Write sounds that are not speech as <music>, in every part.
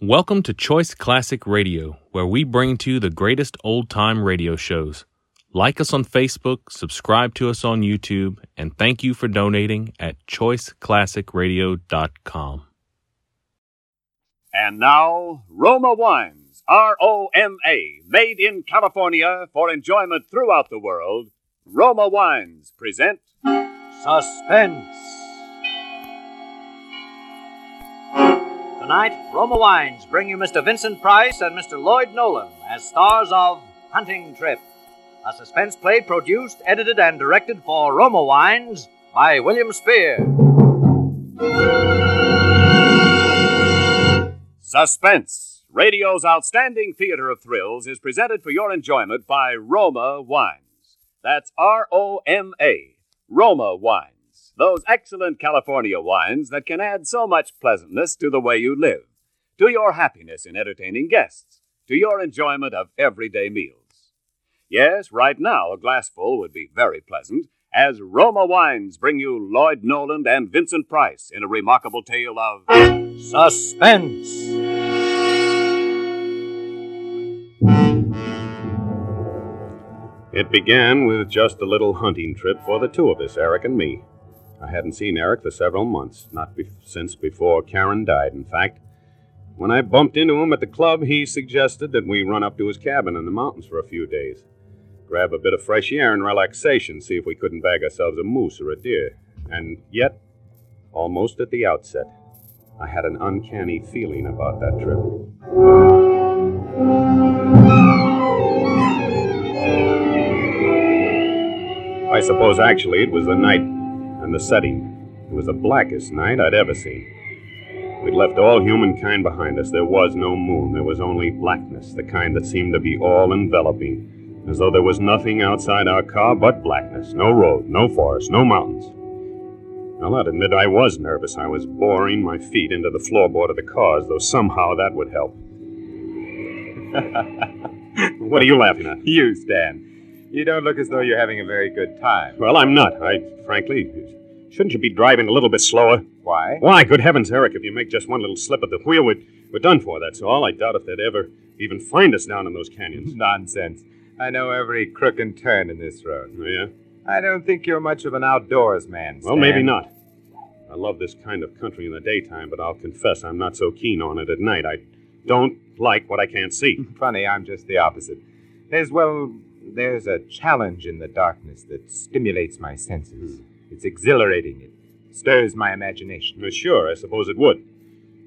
Welcome to Choice Classic Radio, where we bring to you the greatest old time radio shows. Like us on Facebook, subscribe to us on YouTube, and thank you for donating at choiceclassicradio.com. And now, Roma Wines, R O M A, made in California for enjoyment throughout the world. Roma Wines present Suspense. Tonight, Roma Wines bring you Mr. Vincent Price and Mr. Lloyd Nolan as stars of Hunting Trip, a suspense play produced, edited, and directed for Roma Wines by William Spear. Suspense, radio's outstanding theater of thrills, is presented for your enjoyment by Roma Wines. That's R O M A, Roma Wines. Those excellent California wines that can add so much pleasantness to the way you live, to your happiness in entertaining guests, to your enjoyment of everyday meals. Yes, right now, a glassful would be very pleasant as Roma Wines bring you Lloyd Nolan and Vincent Price in a remarkable tale of Suspense. It began with just a little hunting trip for the two of us, Eric and me. I hadn't seen Eric for several months, not be- since before Karen died, in fact. When I bumped into him at the club, he suggested that we run up to his cabin in the mountains for a few days. Grab a bit of fresh air and relaxation, see if we couldn't bag ourselves a moose or a deer. And yet, almost at the outset, I had an uncanny feeling about that trip. I suppose actually it was the night and the setting. It was the blackest night I'd ever seen. We'd left all humankind behind us. There was no moon. There was only blackness, the kind that seemed to be all enveloping, as though there was nothing outside our car but blackness. No road, no forest, no mountains. I'll not admit I was nervous. I was boring my feet into the floorboard of the car as though somehow that would help. <laughs> what are you laughing at? You, Stan. You don't look as though you're having a very good time. Well, I'm not. I, frankly, shouldn't you be driving a little bit slower? Why? Why, good heavens, Eric, if you make just one little slip at the wheel, we're, we're done for, that's all. I doubt if they'd ever even find us down in those canyons. <laughs> Nonsense. I know every crook and turn in this road. Oh, yeah? I don't think you're much of an outdoors man, Well, maybe not. I love this kind of country in the daytime, but I'll confess I'm not so keen on it at night. I don't like what I can't see. <laughs> Funny, I'm just the opposite. There's, well, there's a challenge in the darkness that stimulates my senses. Hmm. It's exhilarating. It stirs my imagination. Uh, sure, I suppose it would.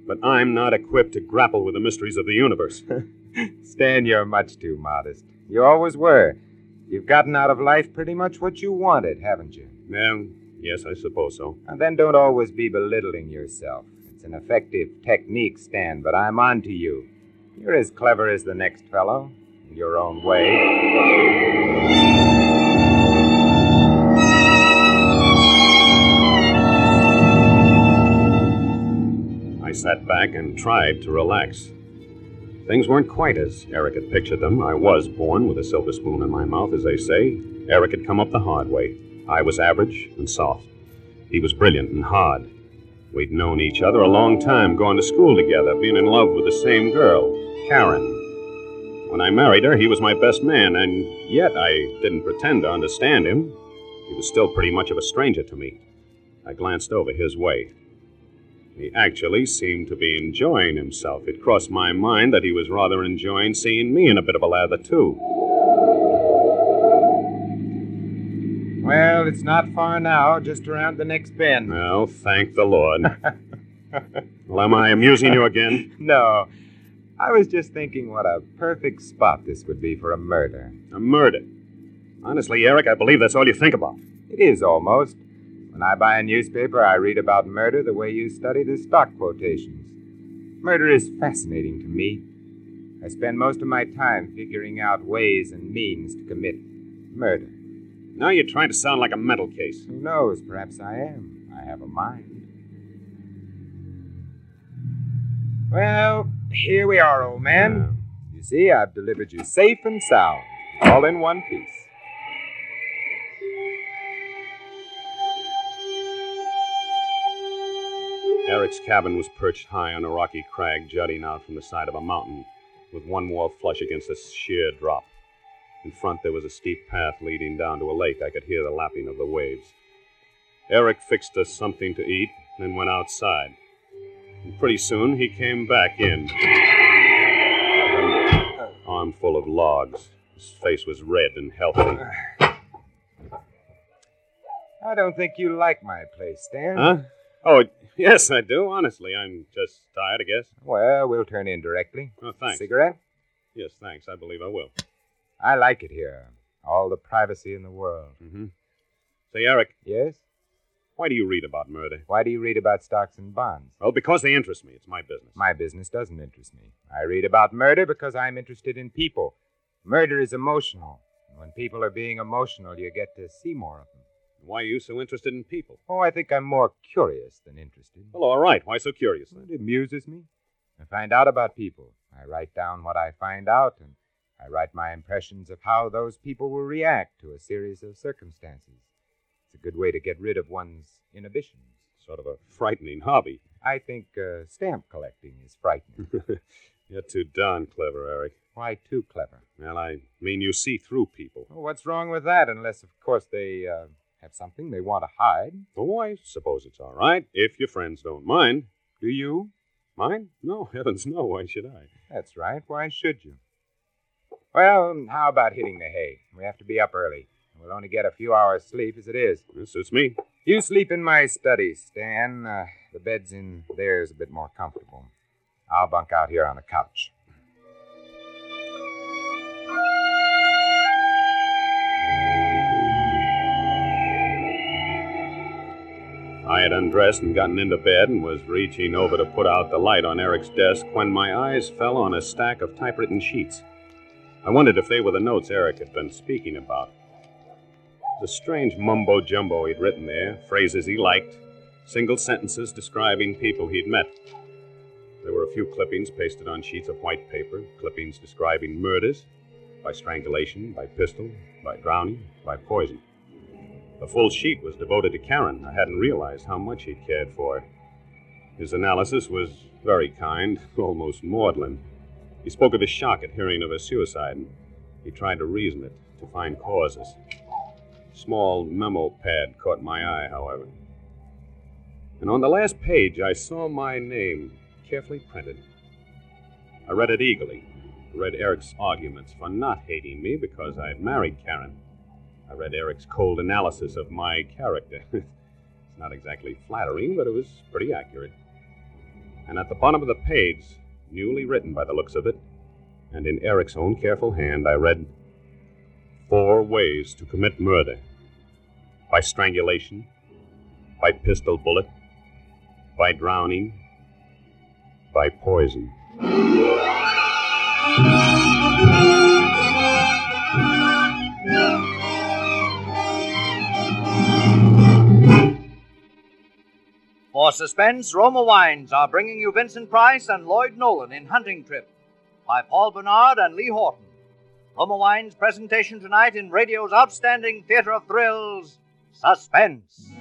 But I'm not equipped to grapple with the mysteries of the universe. <laughs> Stan, you're much too modest. You always were. You've gotten out of life pretty much what you wanted, haven't you? well, yes, I suppose so. And then don't always be belittling yourself. It's an effective technique, Stan, but I'm on to you. You're as clever as the next fellow, in your own way. I sat back and tried to relax. Things weren't quite as Eric had pictured them. I was born with a silver spoon in my mouth, as they say. Eric had come up the hard way. I was average and soft. He was brilliant and hard. We'd known each other a long time, gone to school together, been in love with the same girl, Karen. When I married her, he was my best man, and yet I didn't pretend to understand him. He was still pretty much of a stranger to me. I glanced over his way. He actually seemed to be enjoying himself. It crossed my mind that he was rather enjoying seeing me in a bit of a lather, too. Well, it's not far now, just around the next bend. Well, thank the Lord. <laughs> well, am I amusing you again? No. I was just thinking what a perfect spot this would be for a murder. A murder. Honestly, Eric, I believe that's all you think about. It is almost. When I buy a newspaper, I read about murder the way you study the stock quotations. Murder is fascinating to me. I spend most of my time figuring out ways and means to commit murder. Now you're trying to sound like a mental case. Who knows? Perhaps I am. I have a mind. Well, here we are, old man. You see, I've delivered you safe and sound, all in one piece. Eric's cabin was perched high on a rocky crag jutting out from the side of a mountain, with one wall flush against a sheer drop. In front, there was a steep path leading down to a lake. I could hear the lapping of the waves. Eric fixed us something to eat, then went outside. And pretty soon, he came back in. An armful of logs. His face was red and healthy. I don't think you like my place, Stan. Huh? Oh, yes, I do. Honestly, I'm just tired, I guess. Well, we'll turn in directly. Oh, thanks. Cigarette? Yes, thanks. I believe I will. I like it here. All the privacy in the world. Mm-hmm. Say, Eric, Yes? why do you read about murder? Why do you read about stocks and bonds? Well, because they interest me. It's my business. My business doesn't interest me. I read about murder because I'm interested in people. Murder is emotional. When people are being emotional, you get to see more of them. Why are you so interested in people? Oh, I think I'm more curious than interested. Well, all right. Why so curious? It amuses me. I find out about people. I write down what I find out, and I write my impressions of how those people will react to a series of circumstances. It's a good way to get rid of one's inhibitions. Sort of a frightening hobby. I think uh, stamp collecting is frightening. <laughs> You're too darn clever, Eric. Why too clever? Well, I mean, you see through people. Well, what's wrong with that? Unless, of course, they uh, have something they want to hide. Oh, I suppose it's all right, if your friends don't mind. Do you? Mind? No, <laughs> heavens no. Why should I? That's right. Why should you? Well, how about hitting the hay? We have to be up early. We'll only get a few hours' sleep as it is. This suits me. You sleep in my study, Stan. Uh, the bed's in there is a bit more comfortable. I'll bunk out here on the couch. I had undressed and gotten into bed and was reaching over to put out the light on Eric's desk when my eyes fell on a stack of typewritten sheets. I wondered if they were the notes Eric had been speaking about. The strange mumbo jumbo he'd written there, phrases he liked, single sentences describing people he'd met. There were a few clippings pasted on sheets of white paper, clippings describing murders by strangulation, by pistol, by drowning, by poison. The full sheet was devoted to Karen. I hadn't realized how much he'd cared for her. His analysis was very kind, <laughs> almost maudlin. He spoke of his shock at hearing of her suicide, and he tried to reason it, to find causes. Small memo pad caught my eye, however. And on the last page, I saw my name carefully printed. I read it eagerly. I read Eric's arguments for not hating me because I'd married Karen. I read Eric's cold analysis of my character. <laughs> it's not exactly flattering, but it was pretty accurate. And at the bottom of the page, newly written by the looks of it, and in Eric's own careful hand, I read Four ways to commit murder by strangulation, by pistol bullet, by drowning, by poison. For suspense, Roma Wines are bringing you Vincent Price and Lloyd Nolan in Hunting Trip by Paul Bernard and Lee Horton. Roma Wines' presentation tonight in radio's outstanding theater of thrills, Suspense.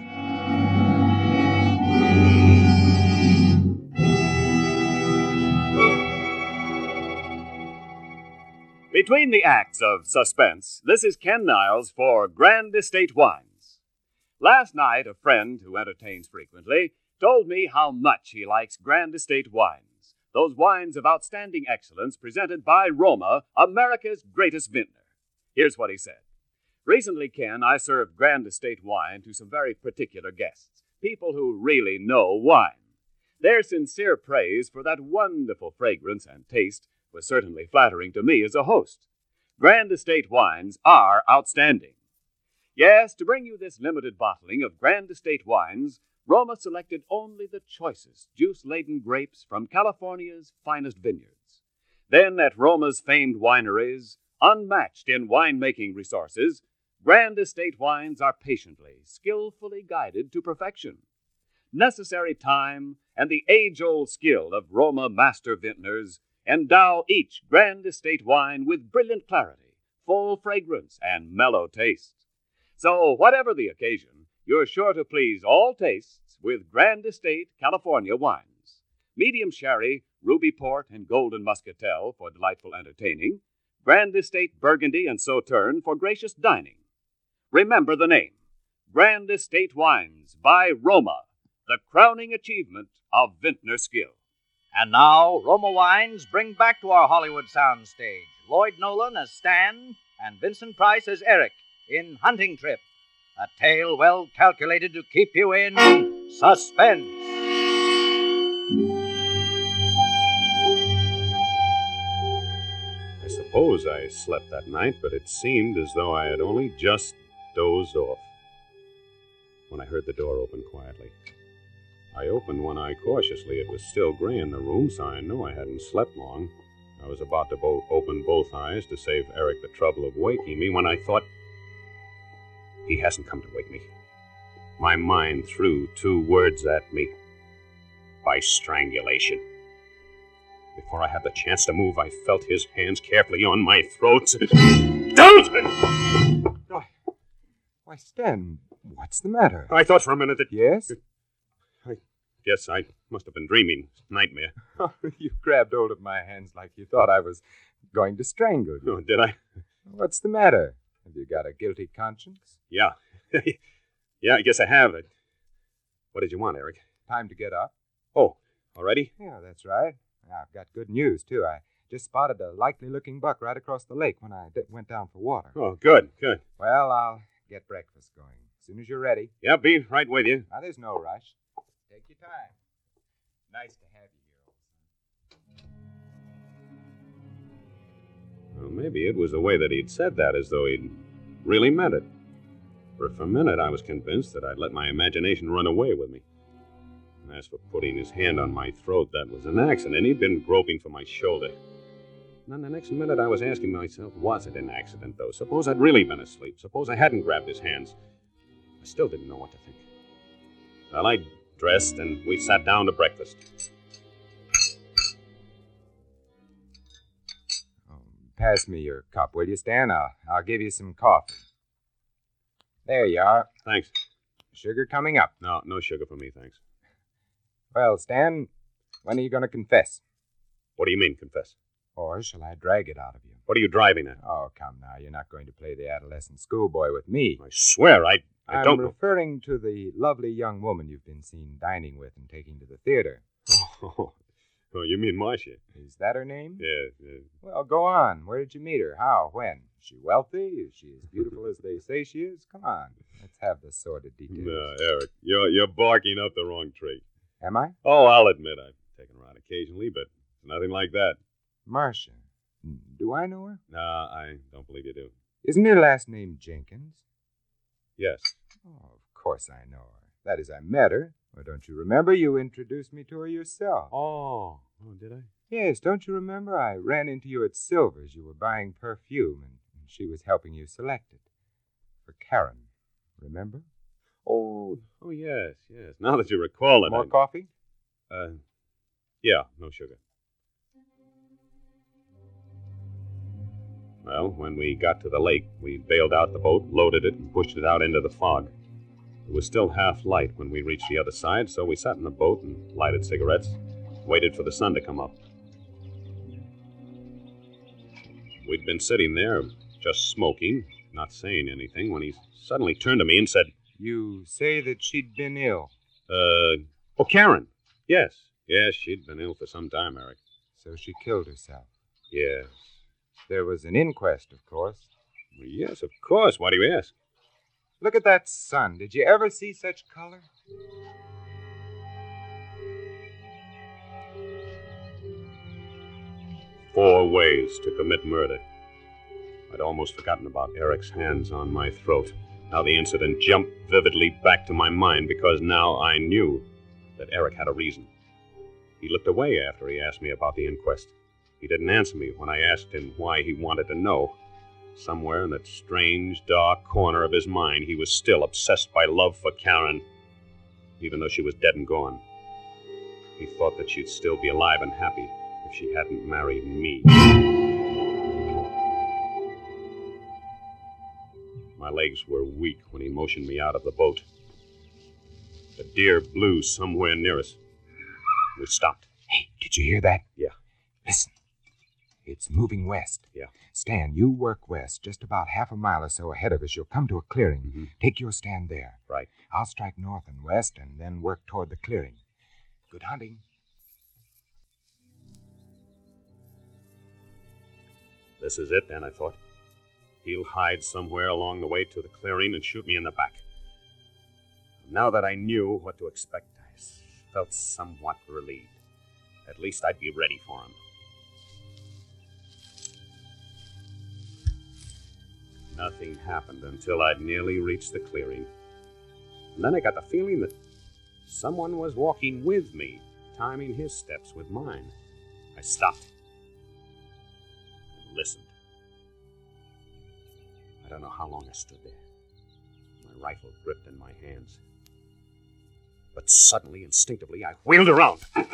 Between the acts of suspense, this is Ken Niles for Grand Estate Wines. Last night, a friend who entertains frequently told me how much he likes Grand Estate wines, those wines of outstanding excellence presented by Roma, America's greatest vintner. Here's what he said. Recently, Ken, I served Grand Estate wine to some very particular guests, people who really know wine. Their sincere praise for that wonderful fragrance and taste was certainly flattering to me as a host. Grand Estate wines are outstanding. Yes, to bring you this limited bottling of Grand Estate wines, Roma selected only the choicest juice laden grapes from California's finest vineyards. Then, at Roma's famed wineries, unmatched in winemaking resources, Grand Estate wines are patiently, skillfully guided to perfection. Necessary time and the age old skill of Roma master vintners endow each Grand Estate wine with brilliant clarity, full fragrance, and mellow taste. So, whatever the occasion, you're sure to please all tastes with Grand Estate California wines. Medium sherry, ruby port, and golden muscatel for delightful entertaining. Grand Estate Burgundy and Sauterne for gracious dining. Remember the name Grand Estate Wines by Roma, the crowning achievement of vintner skill. And now, Roma Wines bring back to our Hollywood soundstage Lloyd Nolan as Stan and Vincent Price as Eric in Hunting Trip, a tale well calculated to keep you in suspense. I suppose I slept that night, but it seemed as though I had only just dozed off. When I heard the door open quietly, I opened one eye cautiously. It was still gray in the room, so I knew I hadn't slept long. I was about to bo- open both eyes to save Eric the trouble of waking me when I thought, he hasn't come to wake me. My mind threw two words at me by strangulation. Before I had the chance to move, I felt his hands carefully on my throat. Dalton! Why, why, Stan, what's the matter? I thought for a minute that. Yes? Guess I must have been dreaming. Nightmare. <laughs> you grabbed hold of my hands like you thought I was going to strangle you. Oh, did I? What's the matter? Have you got a guilty conscience? Yeah. <laughs> yeah, I guess I have it. What did you want, Eric? Time to get up? Oh, already? Yeah, that's right. I've got good news, too. I just spotted a likely looking buck right across the lake when I d- went down for water. Oh, good, good. Well, I'll get breakfast going. As soon as you're ready. Yeah, be right with you. Now, there's no rush. Take your time. Nice to Well, maybe it was the way that he'd said that, as though he'd really meant it. For a minute, I was convinced that I'd let my imagination run away with me. And as for putting his hand on my throat, that was an accident. He'd been groping for my shoulder. Then the next minute, I was asking myself, was it an accident, though? Suppose I'd really been asleep. Suppose I hadn't grabbed his hands. I still didn't know what to think. Well, I dressed and we sat down to breakfast. Pass me your cup, will you, Stan? I'll, I'll give you some coffee. There you are. Thanks. Sugar coming up. No, no sugar for me, thanks. Well, Stan, when are you going to confess? What do you mean, confess? Or shall I drag it out of you? What are you driving at? Oh, come now. You're not going to play the adolescent schoolboy with me. I swear, I, I I'm don't. I'm referring to the lovely young woman you've been seen dining with and taking to the theater. Oh, <laughs> oh, you mean Marcia? Is that her name? Yeah, yeah. Well, go on. Where did you meet her? How? When? Is she wealthy? Is she as beautiful as they say she is? Come on. Let's have the sordid details. No, Eric, you're you're barking up the wrong tree. Am I? Oh, I'll admit I've taken her out occasionally, but nothing like that. Marcia. Do I know her? Nah, I don't believe you do. Isn't her last name Jenkins? Yes. Oh, of course I know her. That is, I met her. Well, don't you remember? You introduced me to her yourself. Oh, oh, did I? Yes, don't you remember? I ran into you at Silver's. You were buying perfume, and, and she was helping you select it. For Karen. Remember? Oh, oh yes, yes. Now that you recall it, More I- coffee? uh, yeah, no sugar. Well, when we got to the lake, we bailed out the boat, loaded it, and pushed it out into the fog. It was still half light when we reached the other side, so we sat in the boat and lighted cigarettes, waited for the sun to come up. We'd been sitting there, just smoking, not saying anything, when he suddenly turned to me and said, You say that she'd been ill, Uh, oh, Karen. Yes, yes, she'd been ill for some time, Eric. so she killed herself. Yes. There was an inquest, of course. Yes, of course. Why do you ask? Look at that sun. Did you ever see such color? Four ways to commit murder. I'd almost forgotten about Eric's hands on my throat. Now the incident jumped vividly back to my mind because now I knew that Eric had a reason. He looked away after he asked me about the inquest. He didn't answer me when I asked him why he wanted to know. Somewhere in that strange, dark corner of his mind, he was still obsessed by love for Karen, even though she was dead and gone. He thought that she'd still be alive and happy if she hadn't married me. My legs were weak when he motioned me out of the boat. A deer blew somewhere near us. We stopped. Hey, did you hear that? Yeah. It's moving west. Yeah. Stan, you work west, just about half a mile or so ahead of us. You'll come to a clearing. Mhm. Take your stand there. Right. I'll strike north and west and then work toward the clearing. Good hunting. This is it, then, I thought. He'll hide somewhere along the way to the clearing and shoot me in the back. Now that I knew what to expect, I felt somewhat relieved. At least I'd be ready for him. Nothing happened until I'd nearly reached the clearing. And then I got the feeling that someone was walking with me, timing his steps with mine. I stopped and listened. I don't know how long I stood there, my rifle gripped in my hands. But suddenly, instinctively, I wheeled around. A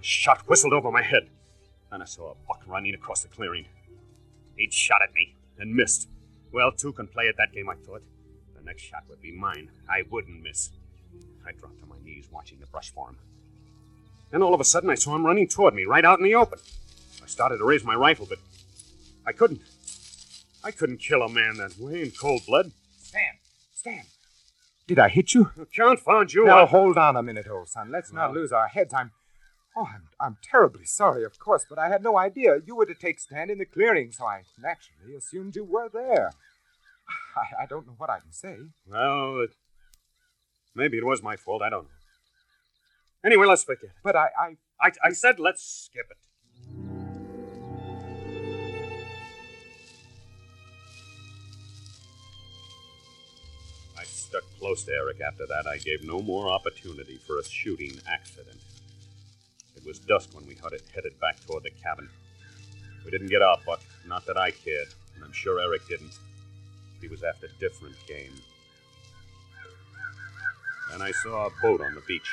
shot whistled over my head. Then I saw a buck running across the clearing. He'd shot at me and missed. Well, two can play at that game, I thought. The next shot would be mine. I wouldn't miss. I dropped to my knees, watching the brush for him. Then all of a sudden, I saw him running toward me, right out in the open. I started to raise my rifle, but I couldn't. I couldn't kill a man that way in cold blood. Stan! Stan! Did I hit you? Count found you. Now I- hold on a minute, old son. Let's not lose our heads. I'm, oh, I'm, I'm terribly sorry, of course, but I had no idea you were to take stand in the clearing, so I naturally assumed you were there. I, I don't know what I can say. Well, it, maybe it was my fault. I don't know. Anyway, let's forget it. But I, I, I, I said let's skip it. I stuck close to Eric after that. I gave no more opportunity for a shooting accident. It was dusk when we headed, headed back toward the cabin. We didn't get out, Buck. Not that I cared, and I'm sure Eric didn't. He was after different game. Then I saw a boat on the beach.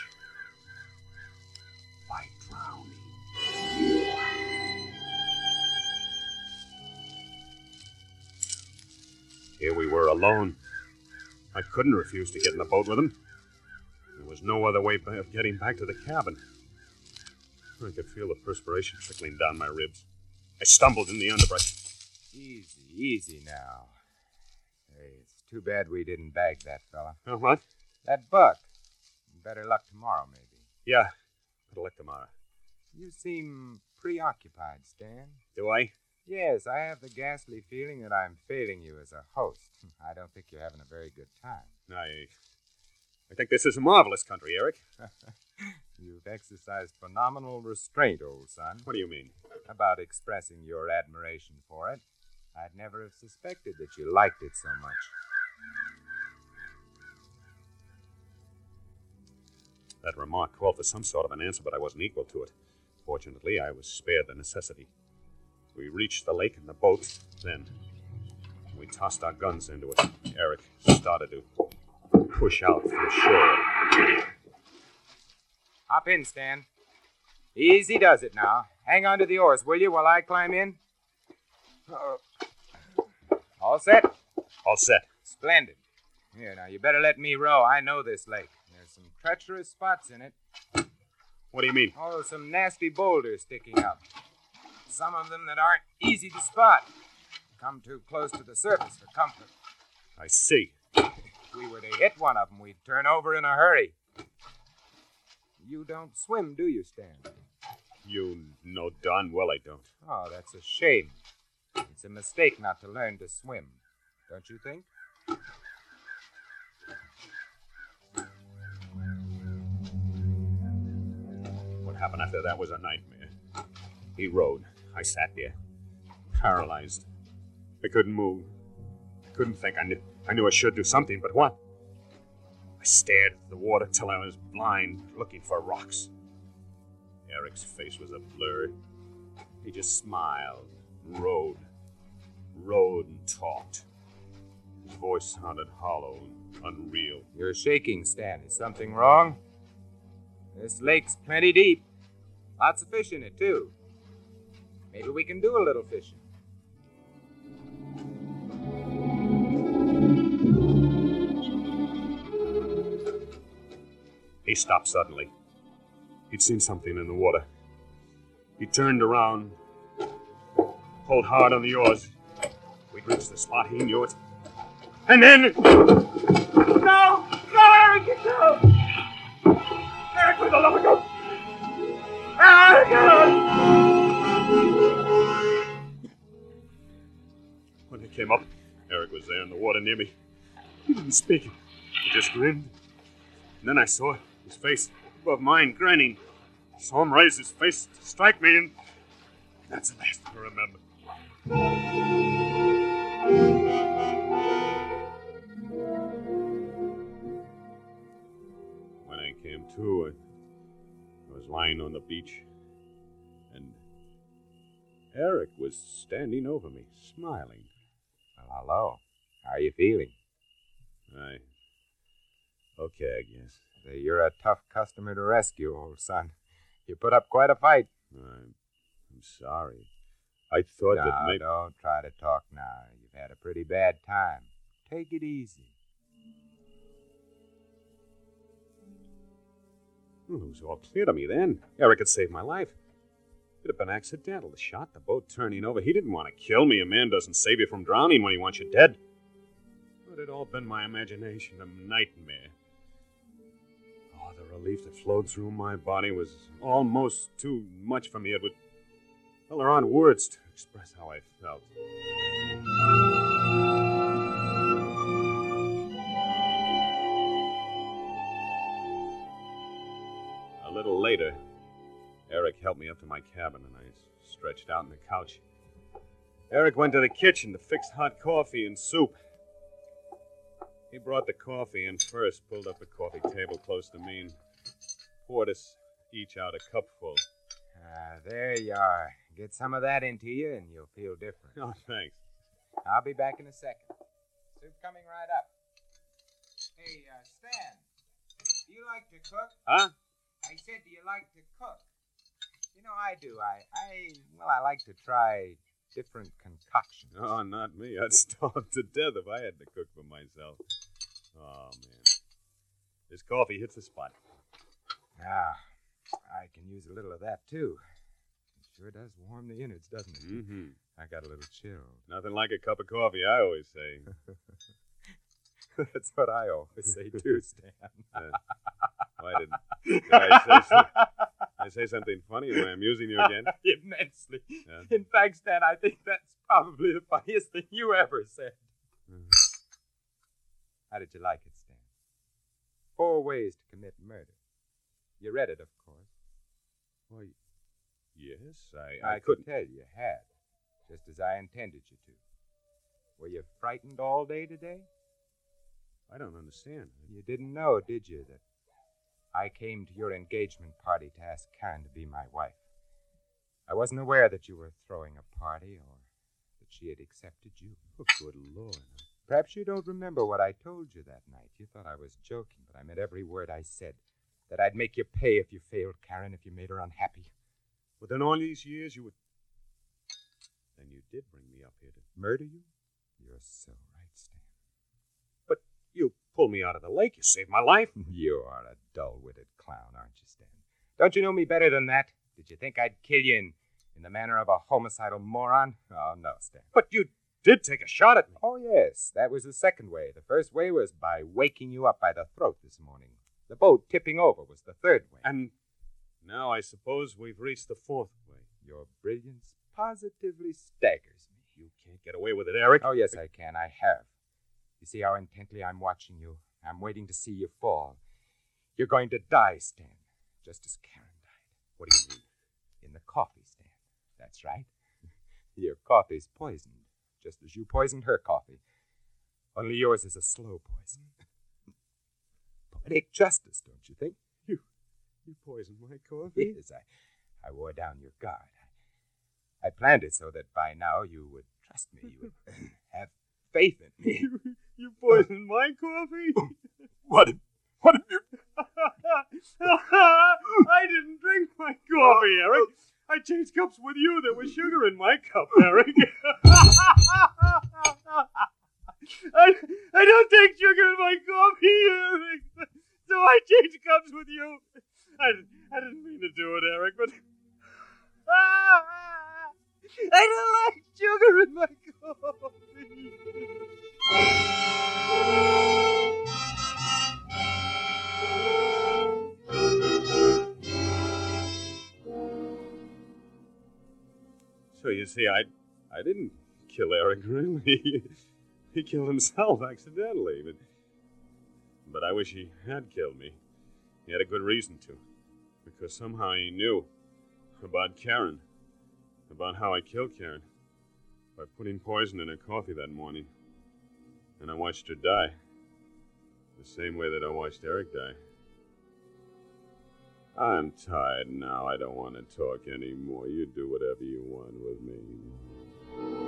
By drowning. Here we were alone. I couldn't refuse to get in the boat with him. There was no other way of getting back to the cabin. I could feel the perspiration trickling down my ribs. I stumbled in the underbrush. easy, easy now. Hey, it's too bad we didn't bag that fella. Uh, what? That buck. Better luck tomorrow, maybe. Yeah, better look tomorrow. You seem preoccupied, Stan. Do I? Yes, I have the ghastly feeling that I'm failing you as a host. <laughs> I don't think you're having a very good time. I. I think this is a marvelous country, Eric. <laughs> <laughs> You've exercised phenomenal restraint, old son, What do you mean? about expressing your admiration for it. I'd never have suspected that you liked it so much. That remark called for some sort of an answer, but I wasn't equal to it. Fortunately, I was spared the necessity. We reached the lake in the boat. Then we tossed our guns into it. Eric started to push out from shore. Hop in, Stan. Easy does it now. Hang on to the oars, will you, while I climb in? Uh, all set? All set. Splendid. Here, now, you better let me row. I know this lake. There's some treacherous spots in it. What do you mean? Oh, some nasty boulders sticking up. Some of them that aren't easy to spot. Come too close to the surface for comfort. I see. If we were to hit one of them, we'd turn over in a hurry. You don't swim, do you, Stan? You know darn well I don't. Oh, that's a shame. It's a mistake not to learn to swim, don't you think? What happened after that was a nightmare. He rowed. I sat there, paralyzed. I couldn't move. I couldn't think. I knew, I knew I should do something, but what? I stared at the water till I was blind, looking for rocks. Eric's face was a blur. He just smiled, rowed, rowed and talked. His voice sounded hollow and unreal. You're shaking, Stan. Is something wrong? This lake's plenty deep. Lots of fish in it, too. Maybe we can do a little fishing. He stopped suddenly. He'd seen something in the water. He turned around, pulled hard on the oars. We'd reached the spot, he knew it. And then. No! No, Eric, no! Eric, for the love of God! Eric! When I came up, Eric was there in the water near me. He didn't speak. He just grinned. And then I saw his face above mine, grinning. I saw him raise his face to strike me, and that's the last I remember. When I came to, I, I was lying on the beach, and Eric was standing over me, smiling. Well, hello. How are you feeling? I. Okay, I guess. Say, You're a tough customer to rescue, old son. You put up quite a fight. I'm, I'm sorry. I thought no, that maybe. don't try to talk now. You've had a pretty bad time. Take it easy. Well, it was all clear to me then. Eric had saved my life. It had been accidental. The shot, the boat turning over. He didn't want to kill me. A man doesn't save you from drowning when he wants you dead. But it all been my imagination, a nightmare. The relief that flowed through my body was almost too much for me. It would. Well, there aren't words to express how I felt. A little later, Eric helped me up to my cabin, and I stretched out on the couch. Eric went to the kitchen to fix hot coffee and soup. He brought the coffee in first, pulled up a coffee table close to me, and poured us each out a cupful. Ah, there you are. Get some of that into you, and you'll feel different. <laughs> Oh, thanks. I'll be back in a second. Soup coming right up. Hey, uh, Stan, do you like to cook? Huh? I said, do you like to cook? You know, I do. I, I, well, I like to try different concoctions. Oh, not me. I'd <laughs> starve to death if I had to cook for myself. Oh, man. This coffee hits the spot. Ah, I can use a little of that, too. It sure does warm the innards, doesn't it? Mm-hmm. I got a little chill. Nothing like a cup of coffee, I always say. <laughs> That's what I always say, too, <laughs> Stan. Why did, did I say so- I say something funny? Am I amusing you again? <laughs> Immensely. Yeah. In fact, Stan, I think that's probably the funniest thing you ever said. Mhm. How did you like it, Stan? Four ways to commit murder. You read it, of course. Why, yes, I, I, I couldn't. could tell you had, just as I intended you to. Were you frightened all day today? I don't understand. You didn't know, did you, that I came to your engagement party to ask Karen to be my wife? I wasn't aware that you were throwing a party or that she had accepted you. Oh, good Lord. Perhaps you don't remember what I told you that night. You thought I was joking, but I meant every word I said. That I'd make you pay if you failed Karen, if you made her unhappy. Within all these years, you would. Then you did bring me up here to. Murder you? You're so right, Stan. But you pulled me out of the lake. You saved my life. <laughs> You are a dull witted clown, aren't you, Stan? Don't you know me better than that? Did you think I'd kill you in, in the manner of a homicidal moron? Oh, no, Stan. But you did take a shot at me. Oh, yes, that was the second way. The first way was by waking you up by the throat this morning. The boat tipping over was the third way. And now I suppose we've reached the fourth way. Your brilliance positively staggers me. You can't get away with it, Eric. Oh, yes, I can. I have. You see how intently I'm watching you. I'm waiting to see you fall. You're going to die, Stan, just as Karen died. What do you mean? In the coffee stand. That's right. <laughs> Your coffee's poisoned, just as you poisoned her coffee. Only yours is a slow poison. <laughs> Poetic justice, don't you think? You you poisoned my coffee? Yes, I, I wore down your guard. I, I planned it so that by now you would trust me. You would <laughs> have faith in me. You, you poisoned my coffee? <laughs> What? What have you? <laughs> I didn't drink my coffee, Eric. I changed cups with you. There was sugar in my cup, Eric. I, I don't take sugar in my coffee, Eric. So I change cups with you. I, I didn't mean to do it, Eric, but. Ah, I don't like sugar in my coffee. So you see, I, I didn't kill Eric, really. He killed himself <laughs> accidentally. But, but I wish he had killed me. He had a good reason to. Because somehow he knew about Karen. About how I killed Karen. By putting poison in her coffee that morning. And I watched her die. The same way that I watched Eric die. I'm tired now. I don't want to talk anymore. You do whatever you want with me.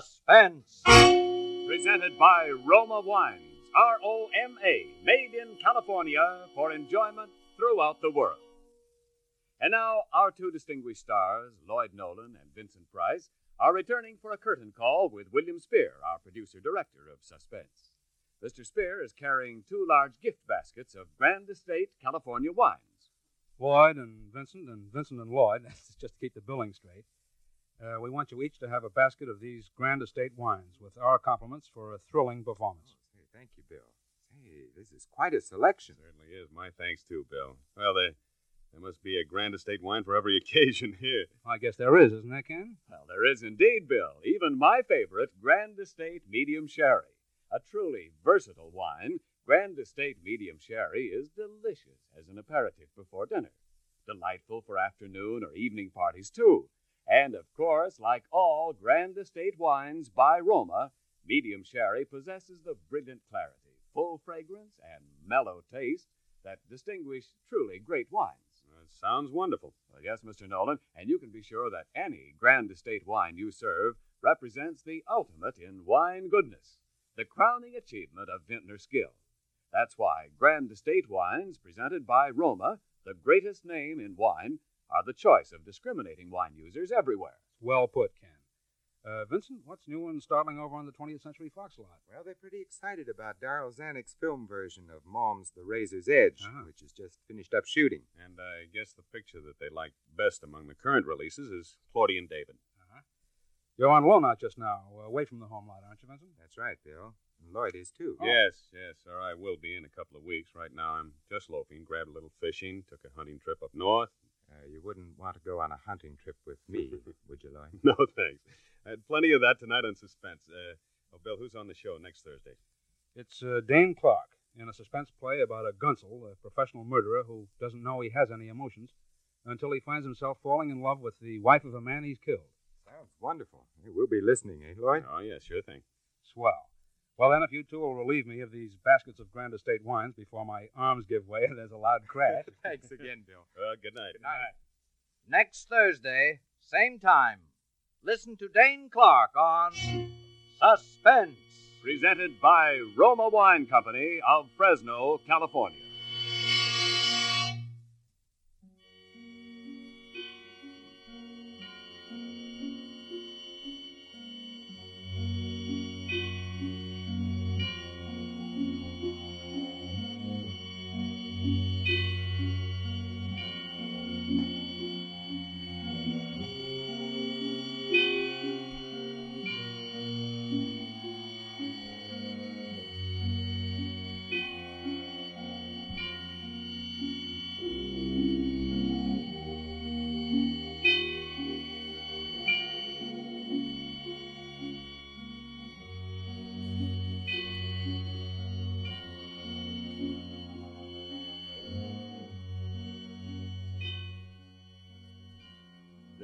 Suspense. Presented by Roma Wines, R O M A, made in California for enjoyment throughout the world. And now, our two distinguished stars, Lloyd Nolan and Vincent Price, are returning for a curtain call with William Spear, our producer director of Suspense. Mr. Spear is carrying two large gift baskets of Grand Estate California wines. Lloyd and Vincent, and Vincent and Lloyd, that's <laughs> just to keep the billing straight. Uh, we want you each to have a basket of these Grand Estate wines with our compliments for a thrilling performance. Hey, thank you, Bill. Hey, this is quite a selection. Certainly is. My thanks, too, Bill. Well, there, there must be a Grand Estate wine for every <laughs> occasion here. I guess there is, isn't there, Ken? Well, there is indeed, Bill. Even my favorite, Grand Estate Medium Sherry. A truly versatile wine, Grand Estate Medium Sherry is delicious as an aperitif before dinner. Delightful for afternoon or evening parties, too. And of course, like all Grand Estate wines by Roma, Medium Sherry possesses the brilliant clarity, full fragrance, and mellow taste that distinguish truly great wines. That sounds wonderful. Well, yes, Mr. Nolan, and you can be sure that any Grand Estate wine you serve represents the ultimate in wine goodness, the crowning achievement of vintner skill. That's why Grand Estate wines, presented by Roma, the greatest name in wine, are the choice of discriminating wine users everywhere. Well put, Ken. Uh, Vincent, what's new and startling over on the 20th Century Fox lot? Well, they're pretty excited about Darryl Zanuck's film version of Maugham's The Razor's Edge, Ah. which has just finished up shooting. And I guess the picture that they like best among the current releases is Claudia and David. Uh-huh. You're on Walnut just now, away from the home lot, aren't you, Vincent? That's right, Bill. And Lloyd is too. Yes, yes, sir. I will be in a couple of weeks. Right now, I'm just loafing. Grabbed a little fishing. Took a hunting trip up north. You wouldn't want to go on a hunting trip with me, <laughs> would you, Lloyd? No, thanks. I had plenty of that tonight on Suspense. Uh, oh, Bill, who's on the show next Thursday? It's uh, Dane Clark in a suspense play about a Gunsel, a professional murderer who doesn't know he has any emotions until he finds himself falling in love with the wife of a man he's killed. Sounds wonderful. We'll be listening, eh, Lloyd? Oh, yeah, sure thing. Swell. Well, then, if you two will relieve me of these baskets of Grand Estate wines before my arms give way and there's a loud crash. <laughs> Thanks again, Bill. Well, good night. Good night. Next Thursday, same time. Listen to Dane Clark on Suspense. Presented by Roma Wine Company of Fresno, California.